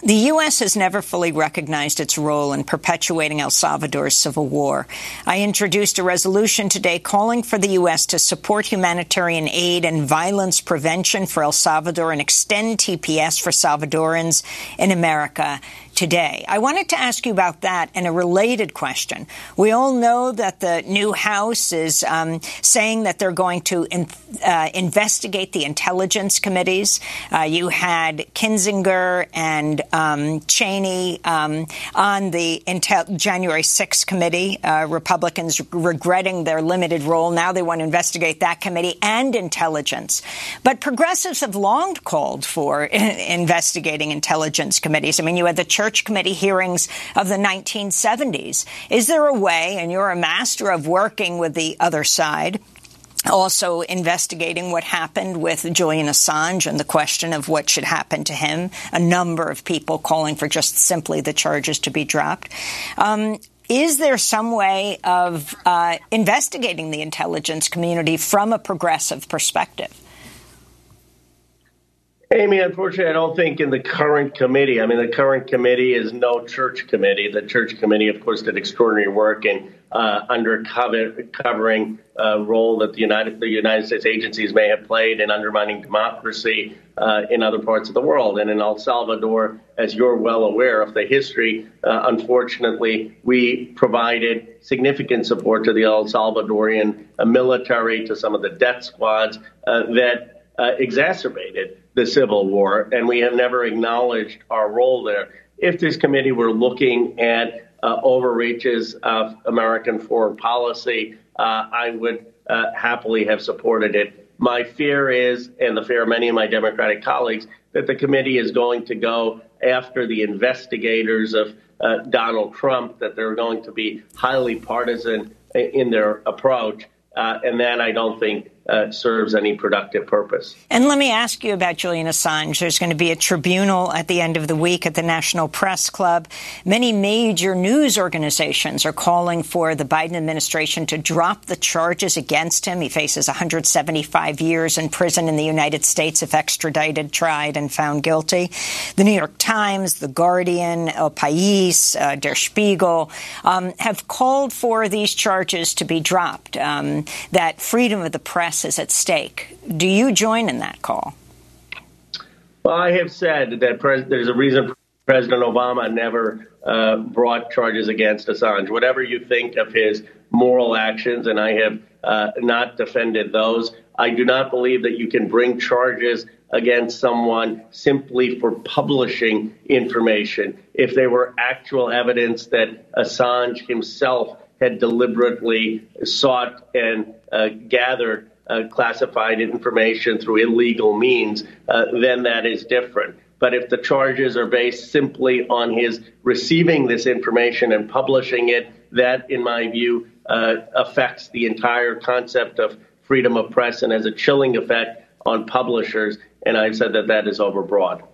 the U.S. has never fully recognized its role in perpetuating El Salvador's civil war. I introduced a resolution today calling for the U.S. to support humanitarian aid and violence prevention for El Salvador and extend TPS for Salvadorans in America today. I wanted to ask you about that and a related question. We all know that the new House is um, saying that they're going to in, uh, investigate the intelligence committees. Uh, you had Kinzinger and um, Cheney um, on the Intel- January 6th committee, uh, Republicans regretting their limited role. Now they want to investigate that committee and intelligence. But progressives have long called for investigating intelligence committees. I mean, you had the Church Committee hearings of the 1970s. Is there a way, and you're a master of working with the other side, also investigating what happened with Julian Assange and the question of what should happen to him. A number of people calling for just simply the charges to be dropped. Um, is there some way of uh, investigating the intelligence community from a progressive perspective? Amy, unfortunately, I don't think in the current committee. I mean, the current committee is no church committee. The church committee, of course, did extraordinary work in uh, covering uh, role that the United the United States agencies may have played in undermining democracy uh, in other parts of the world. And in El Salvador, as you're well aware of the history, uh, unfortunately, we provided significant support to the El Salvadorian uh, military, to some of the death squads uh, that exacerbated the Civil War, and we have never acknowledged our role there. If this committee were looking at uh, overreaches of American foreign policy, uh, I would uh, happily have supported it. My fear is, and the fear of many of my Democratic colleagues, that the committee is going to go after the investigators of uh, Donald Trump, that they're going to be highly partisan in their approach. Uh, and that I don't think uh, serves any productive purpose. And let me ask you about Julian Assange. There's going to be a tribunal at the end of the week at the National Press Club. Many major news organizations are calling for the Biden administration to drop the charges against him. He faces 175 years in prison in the United States if extradited, tried, and found guilty. The New York Times, The Guardian, El País, uh, Der Spiegel um, have called for these charges to be dropped, um, that freedom of the press is at stake. Do you join in that call? Well, I have said that pres- there's a reason President Obama never uh, brought charges against Assange. Whatever you think of his moral actions, and I have uh, not defended those, I do not believe that you can bring charges against someone simply for publishing information. If there were actual evidence that Assange himself had deliberately sought and uh, gathered uh, classified information through illegal means, uh, then that is different. But if the charges are based simply on his receiving this information and publishing it, that, in my view, uh, affects the entire concept of freedom of press and has a chilling effect on publishers. And I've said that that is overbroad.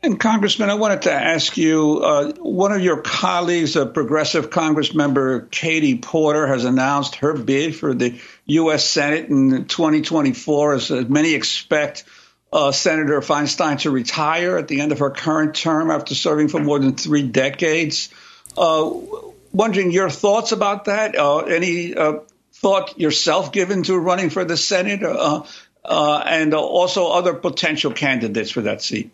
And Congressman, I wanted to ask you, uh, one of your colleagues, a progressive Congress member, Katie Porter, has announced her bid for the U.S. Senate in 2024, as many expect uh, Senator Feinstein to retire at the end of her current term after serving for more than three decades. Uh, wondering your thoughts about that. Uh, any uh, thought yourself given to running for the Senate, uh, and also other potential candidates for that seat?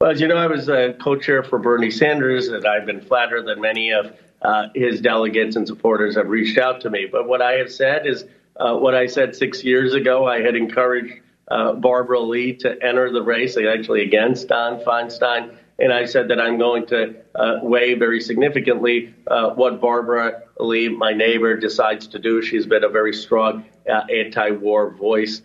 Well, as you know, I was a co-chair for Bernie Sanders, and I've been flattered that many of uh, his delegates and supporters have reached out to me. But what I have said is uh, what I said six years ago. I had encouraged uh, Barbara Lee to enter the race, actually against Don Feinstein. And I said that I'm going to uh, weigh very significantly uh, what Barbara Lee, my neighbor, decides to do. She's been a very strong uh, anti-war voice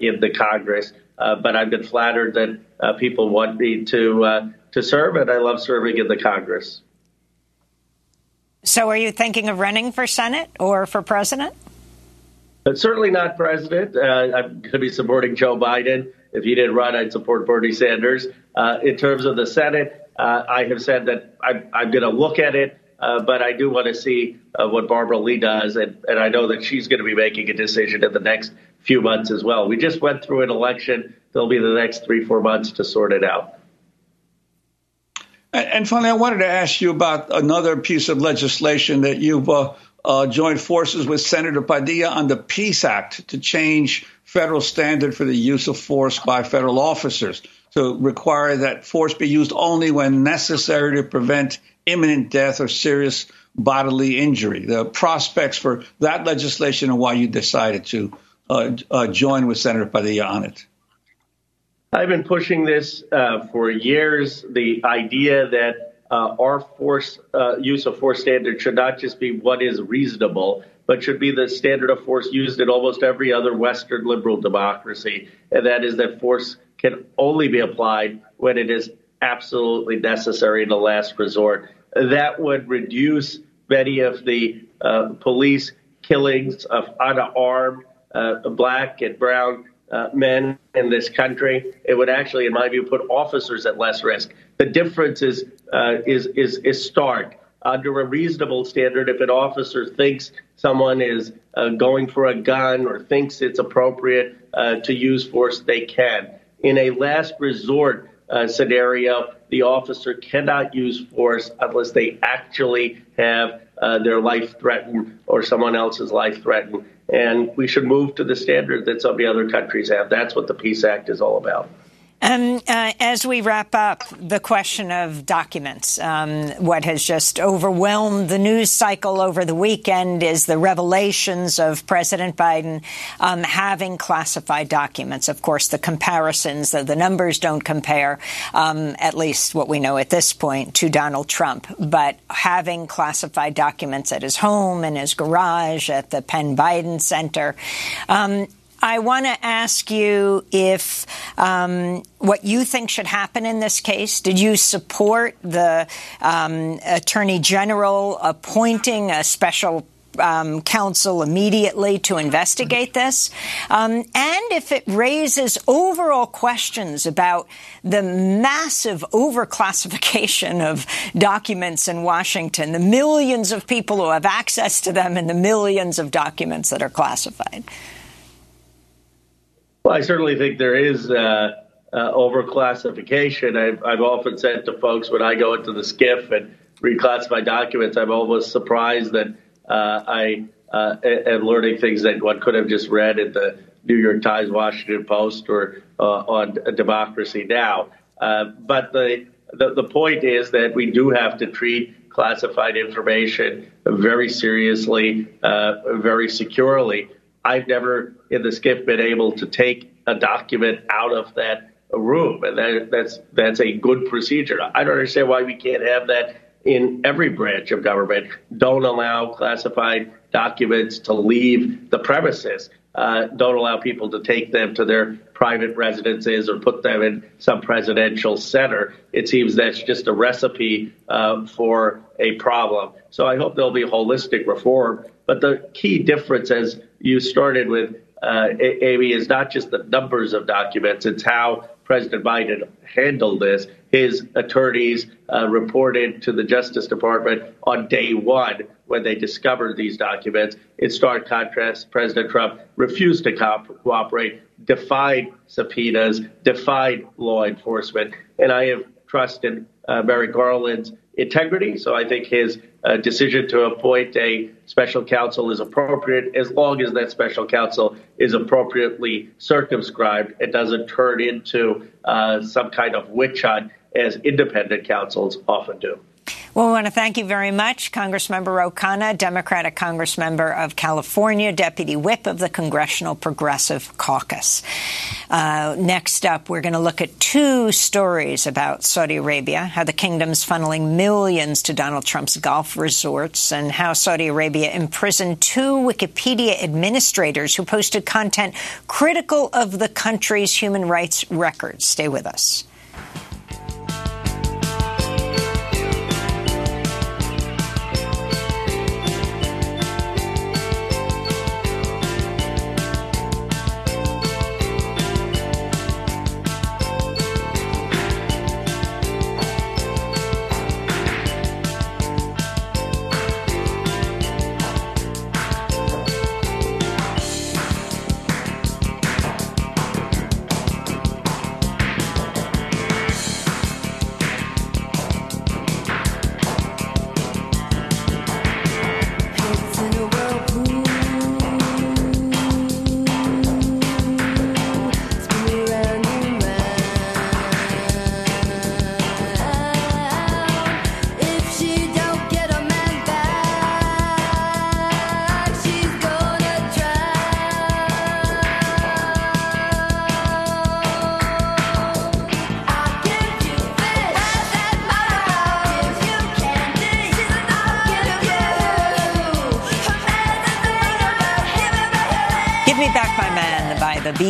in the Congress. Uh, but I've been flattered that uh, people want me to uh, to serve, and I love serving in the Congress. So, are you thinking of running for Senate or for president? But certainly not president. Uh, I'm going to be supporting Joe Biden. If he didn't run, I'd support Bernie Sanders. Uh, in terms of the Senate, uh, I have said that I'm, I'm going to look at it. Uh, but I do want to see uh, what Barbara Lee does, and, and I know that she's going to be making a decision in the next few months as well. We just went through an election. There'll be the next three, four months to sort it out. And finally, I wanted to ask you about another piece of legislation that you've uh, uh, joined forces with Senator Padilla on the Peace Act to change federal standard for the use of force by federal officers to require that force be used only when necessary to prevent imminent death or serious bodily injury. The prospects for that legislation and why you decided to uh, uh, join with Senator Padilla on it. I've been pushing this uh, for years. The idea that uh, our force uh, use of force standard should not just be what is reasonable, but should be the standard of force used in almost every other Western liberal democracy, and that is that force can only be applied when it is absolutely necessary in the last resort. That would reduce many of the uh, police killings of unarmed black and brown uh, men in this country. It would actually, in my view, put officers at less risk. The difference is uh, is is is stark. Under a reasonable standard, if an officer thinks someone is uh, going for a gun or thinks it's appropriate uh, to use force, they can. In a last resort uh, scenario, the officer cannot use force unless they actually have uh, their life threatened or someone else's life threatened. And we should move to the standard that some of the other countries have. That's what the Peace Act is all about. Um, uh, as we wrap up, the question of documents. Um, what has just overwhelmed the news cycle over the weekend is the revelations of President Biden um, having classified documents. Of course, the comparisons, the, the numbers don't compare, um, at least what we know at this point, to Donald Trump. But having classified documents at his home, in his garage, at the Penn Biden Center. I want to ask you if um, what you think should happen in this case. Did you support the um, Attorney General appointing a special um, counsel immediately to investigate this. Um, and if it raises overall questions about the massive overclassification of documents in Washington, the millions of people who have access to them, and the millions of documents that are classified. Well, I certainly think there is. Uh uh, overclassification. I've, I've often said to folks when I go into the SCIF and reclassify documents, I'm almost surprised that uh, I uh, am learning things that one could have just read in the New York Times, Washington Post, or uh, on Democracy Now. Uh, but the, the the point is that we do have to treat classified information very seriously, uh, very securely. I've never in the SCIF been able to take a document out of that room, and that, that's that's a good procedure. I don't understand why we can't have that in every branch of government. Don't allow classified documents to leave the premises. Uh, don't allow people to take them to their private residences or put them in some presidential center. It seems that's just a recipe uh, for a problem. So I hope there'll be holistic reform. But the key difference, as you started with, uh, Amy, is not just the numbers of documents, it's how President Biden handled this. His attorneys uh, reported to the Justice Department on day one when they discovered these documents. In stark contrast, President Trump refused to co- cooperate, defied subpoenas, defied law enforcement. And I have trust in uh, Merrick Garland's integrity. So I think his uh, decision to appoint a special counsel is appropriate as long as that special counsel is appropriately circumscribed and doesn't turn into uh, some kind of witch hunt as independent counsels often do. Well, we want to thank you very much, Congressmember Khanna, Democratic Congressmember of California, Deputy Whip of the Congressional Progressive Caucus. Uh, next up, we're going to look at two stories about Saudi Arabia, how the kingdom's funneling millions to Donald Trump's golf resorts, and how Saudi Arabia imprisoned two Wikipedia administrators who posted content critical of the country's human rights records. Stay with us.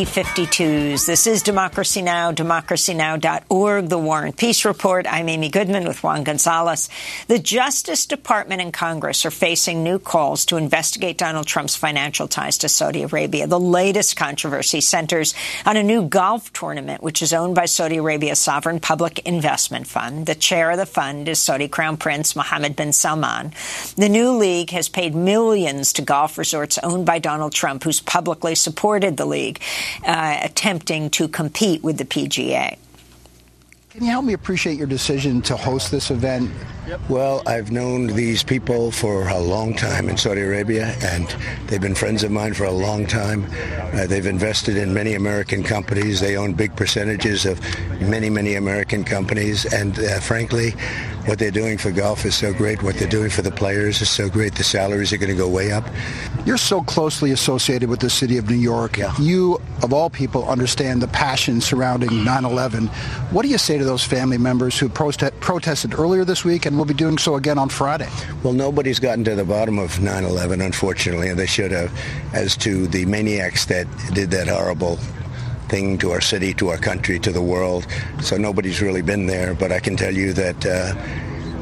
B-52s. This is Democracy Now!, democracynow.org, The War and Peace Report. I'm Amy Goodman with Juan Gonzalez. The Justice Department and Congress are facing new calls to investigate Donald Trump's financial ties to Saudi Arabia. The latest controversy centers on a new golf tournament, which is owned by Saudi Arabia's sovereign public investment fund. The chair of the fund is Saudi Crown Prince Mohammed bin Salman. The new league has paid millions to golf resorts owned by Donald Trump, who's publicly supported the league uh, attempting to compete with the PGA. Can you help me appreciate your decision to host this event? Well, I've known these people for a long time in Saudi Arabia, and they've been friends of mine for a long time. Uh, they've invested in many American companies. They own big percentages of many, many American companies. And uh, frankly, what they're doing for golf is so great. What they're doing for the players is so great. The salaries are going to go way up. You're so closely associated with the city of New York. Yeah. You, of all people, understand the passion surrounding mm. 9/11. What do you say to those family members who prote- protested earlier this week and will be doing so again on Friday? Well, nobody's gotten to the bottom of 9/11, unfortunately, and they should have, as to the maniacs that did that horrible thing to our city, to our country, to the world. So nobody's really been there, but I can tell you that. Uh,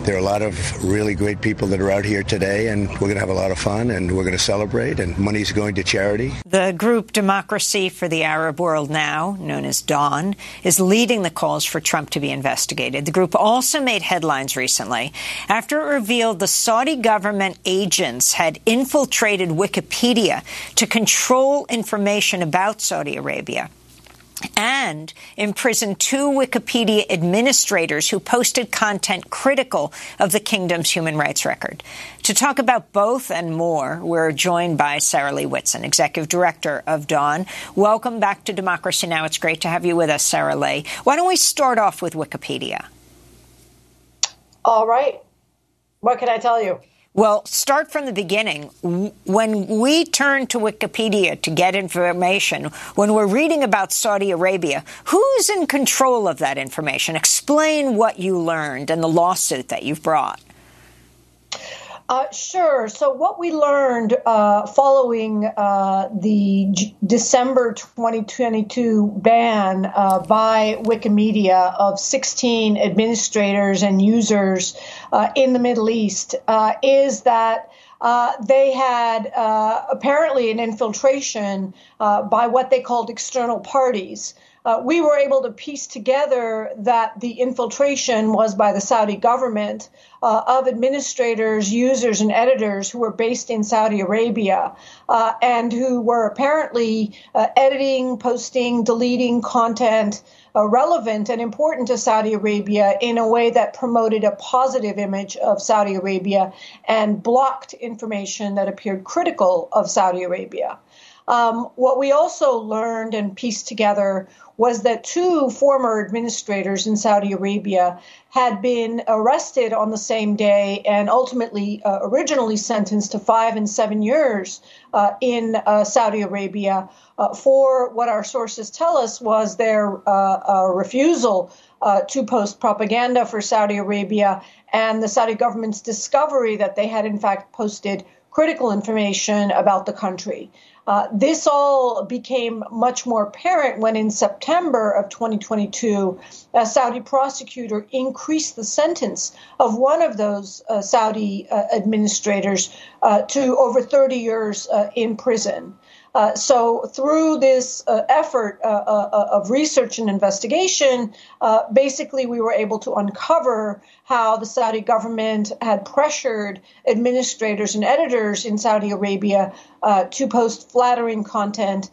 there are a lot of really great people that are out here today, and we're going to have a lot of fun, and we're going to celebrate, and money's going to charity. The group Democracy for the Arab World Now, known as DAWN, is leading the calls for Trump to be investigated. The group also made headlines recently after it revealed the Saudi government agents had infiltrated Wikipedia to control information about Saudi Arabia and imprisoned two Wikipedia administrators who posted content critical of the kingdom's human rights record. To talk about both and more, we're joined by Sarah Leah Whitson, Executive Director of Dawn. Welcome back to Democracy Now! It's great to have you with us, Sarah Leah. Why don't we start off with Wikipedia? All right. What can I tell you? Well, start from the beginning. When we turn to Wikipedia to get information, when we're reading about Saudi Arabia, who's in control of that information? Explain what you learned and the lawsuit that you've brought. Uh, sure. So, what we learned uh, following uh, the December 2022 ban uh, by Wikimedia of 16 administrators and users uh, in the Middle East uh, is that. they had apparently an infiltration by what they called external parties uh, we were able to piece together that the infiltration was by the Saudi government uh, of administrators, users, and editors who were based in Saudi Arabia uh, and who were apparently uh, editing, posting, deleting content. Uh, relevant and important to Saudi Arabia in a way that promoted a positive image of Saudi Arabia and blocked information that appeared critical of Saudi Arabia. Um, what we also learned and pieced together was that two former administrators in Saudi Arabia had been arrested on the same day and ultimately uh, originally sentenced to five and seven years uh, in uh, Saudi Arabia uh, for what our sources tell us was their uh, uh, refusal to post propaganda for Saudi Arabia and the Saudi government's discovery that they had in fact posted critical information about the country. Uh, this all became much more apparent when, in September of 2022, a Saudi prosecutor increased the sentence of one of those uh, Saudi uh, administrators uh, to over 30 years uh, in prison. Uh, so, through this uh, effort uh, uh of research and investigation, uh, basically we were able to uncover how the Saudi government had pressured administrators and editors in Saudi Arabia uh, to post flattering content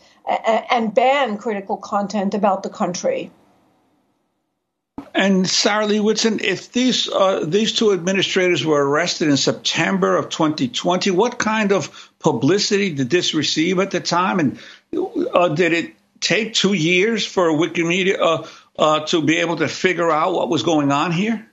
and ban critical content about the country. And Sarah Leah Whitson, if these uh, these two administrators were arrested in September of 2020, what kind of publicity did this receive at the time, and uh, did it take two years for Wikimedia uh, uh to be able to figure out what was going on here?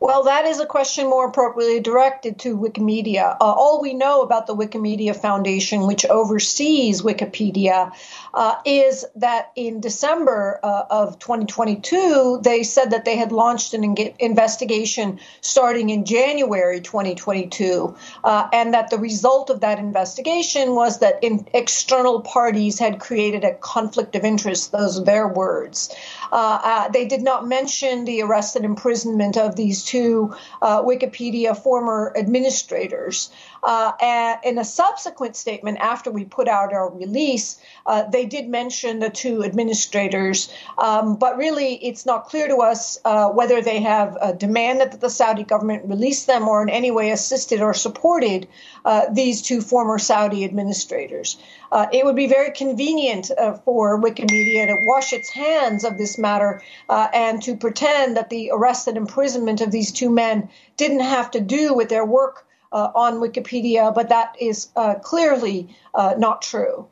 Well, that is a question more appropriately directed to Wikimedia. Uh, all we know about the Wikimedia Foundation, which oversees Wikipedia, uh, is that in December uh, of 2022, they said that they had launched an in- investigation starting in January 2022, uh, and that the result of that investigation was that in- external parties had created a conflict of interest. Those are their words. Uh, uh, they did not mention the arrest and imprisonment of these two uh, Wikipedia former administrators. Uh, in a subsequent statement after we put out our release, uh, they did mention the two administrators, um, but really it's not clear to us uh, whether they have demanded that the Saudi government release them or in any way assisted or supported uh, these two former Saudi administrators. Uh, it would be very convenient uh, for Wikimedia to wash its hands of this matter and to pretend that the arrest and imprisonment of these two men didn't have to do with their work uh, on Wikipedia, but that is uh, clearly uh, not true.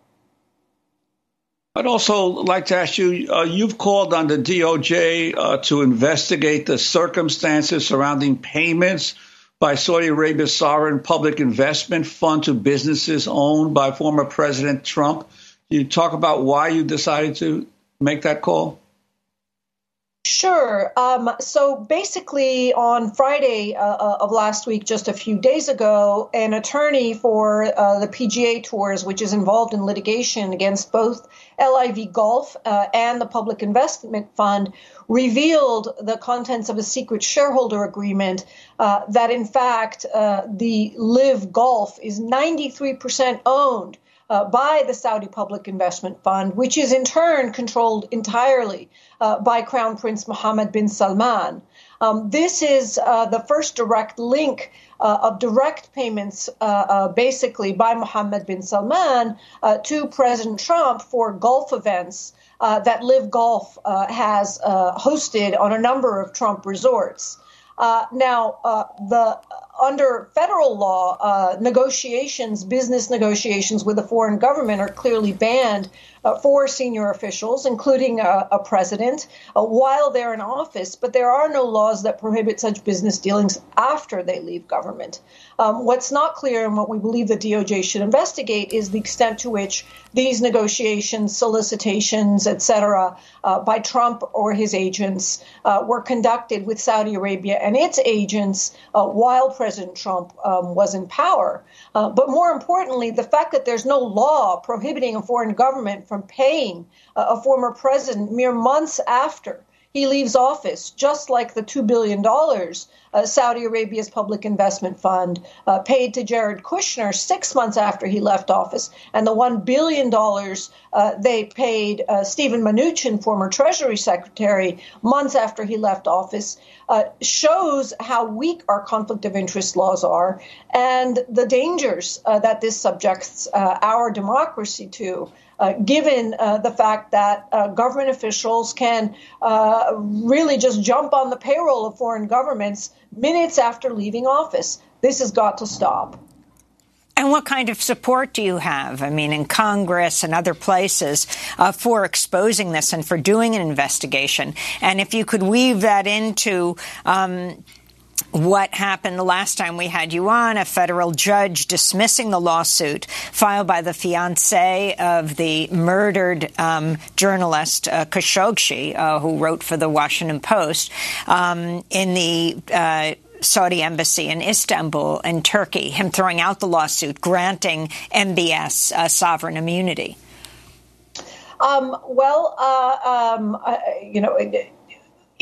I'd also like to ask you uh, you've called on the DOJ uh, to investigate the circumstances surrounding payments by Saudi Arabia's sovereign public investment fund to businesses owned by former President Trump. Can you talk about why you decided to make that call? Sure. Um, so basically, on Friday uh, uh, of last week, just a few days ago, an attorney for uh, the PGA Tours, which is involved in litigation against both LIV Golf uh, and the Public Investment Fund, revealed the contents of a secret shareholder agreement uh, that, in fact, uh, the LIV Golf is 93% owned uh, by the Saudi Public Investment Fund, which is in turn controlled entirely uh, by Crown Prince Mohammed bin Salman. Um, this is uh, the first direct link uh, of direct payments, uh, uh, basically by Mohammed bin Salman to President Trump for golf events that LIV Golf has hosted on a number of Trump resorts. Uh, now, uh, the under federal law, uh, negotiations, business negotiations with a foreign government are clearly banned uh, for senior officials, including a, a president, uh, while they're in office. But there are no laws that prohibit such business dealings after they leave government. Um, what's not clear and what we believe the DOJ should investigate is the extent to which these negotiations, solicitations, etc., uh, by Trump or his agents uh, were conducted with Saudi Arabia and its agents uh, while President Trump um, was in power. Uh, but more importantly, the fact that there's no law prohibiting a foreign government from paying a former president mere months after he leaves office, just like the $2 billion uh, Saudi Arabia's public investment fund uh, paid to Jared Kushner six months after he left office, and the $1 billion uh, they paid uh, Steven Mnuchin, former Treasury Secretary, months after he left office, uh, shows how weak our conflict of interest laws are and the dangers uh, that this subjects our democracy to uh, given uh, the fact that uh, government officials can uh, really just jump on the payroll of foreign governments minutes after leaving office. This has got to stop. And what kind of support do you have? I mean, in Congress and other places uh, for exposing this and for doing an investigation. And if you could weave that into um, what happened the last time we had you on, a federal judge dismissing the lawsuit filed by the fiance of the murdered um, journalist uh, Khashoggi, uh, who wrote for the Washington Post, um, in the uh, Saudi embassy in Istanbul and Turkey, him throwing out the lawsuit, granting MBS uh, sovereign immunity. Um, well, uh, um, uh, you know. It,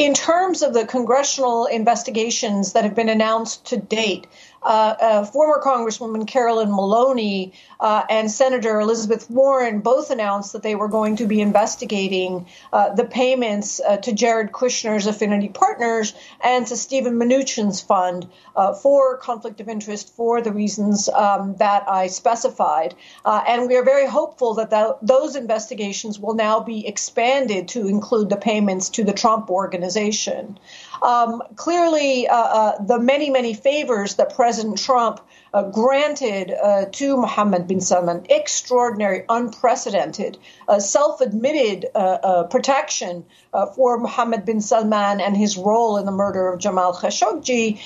in terms of the congressional investigations that have been announced to date, uh, uh, former Congresswoman Carolyn Maloney uh, and Senator Elizabeth Warren both announced that they were going to be investigating uh, the payments uh, to Jared Kushner's affinity partners and to Steven Mnuchin's fund uh, for conflict of interest for the reasons um, that I specified. and we are very hopeful that th- those investigations will now be expanded to include the payments to the Trump organization. Um, clearly, the many, many favors that President Trump uh, granted uh, to Mohammed bin Salman extraordinary, unprecedented, uh, self admitted uh, uh, protection uh, for Mohammed bin Salman and his role in the murder of Jamal Khashoggi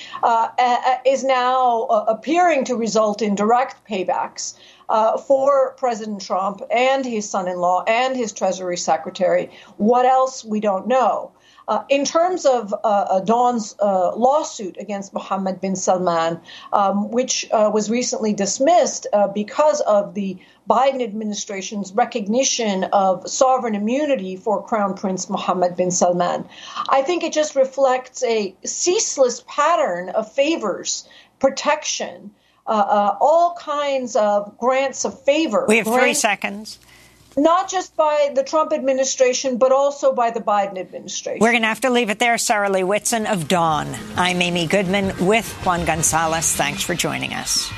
is now appearing to result in direct paybacks. for President Trump and his son in law and his Treasury Secretary. What else? We don't know. Uh, in terms of uh, uh, Dawn's uh, lawsuit against Mohammed bin Salman, um, which uh, was recently dismissed uh, because of the Biden administration's recognition of sovereign immunity for Crown Prince Mohammed bin Salman, I think it just reflects a ceaseless pattern of favors, protection, all kinds of grants of favor. We have three seconds not just by the Trump administration, but also by the Biden administration. We're going to have to leave it there. Sarah Leah Whitson of Dawn. I'm Amy Goodman with Juan Gonzalez. Thanks for joining us.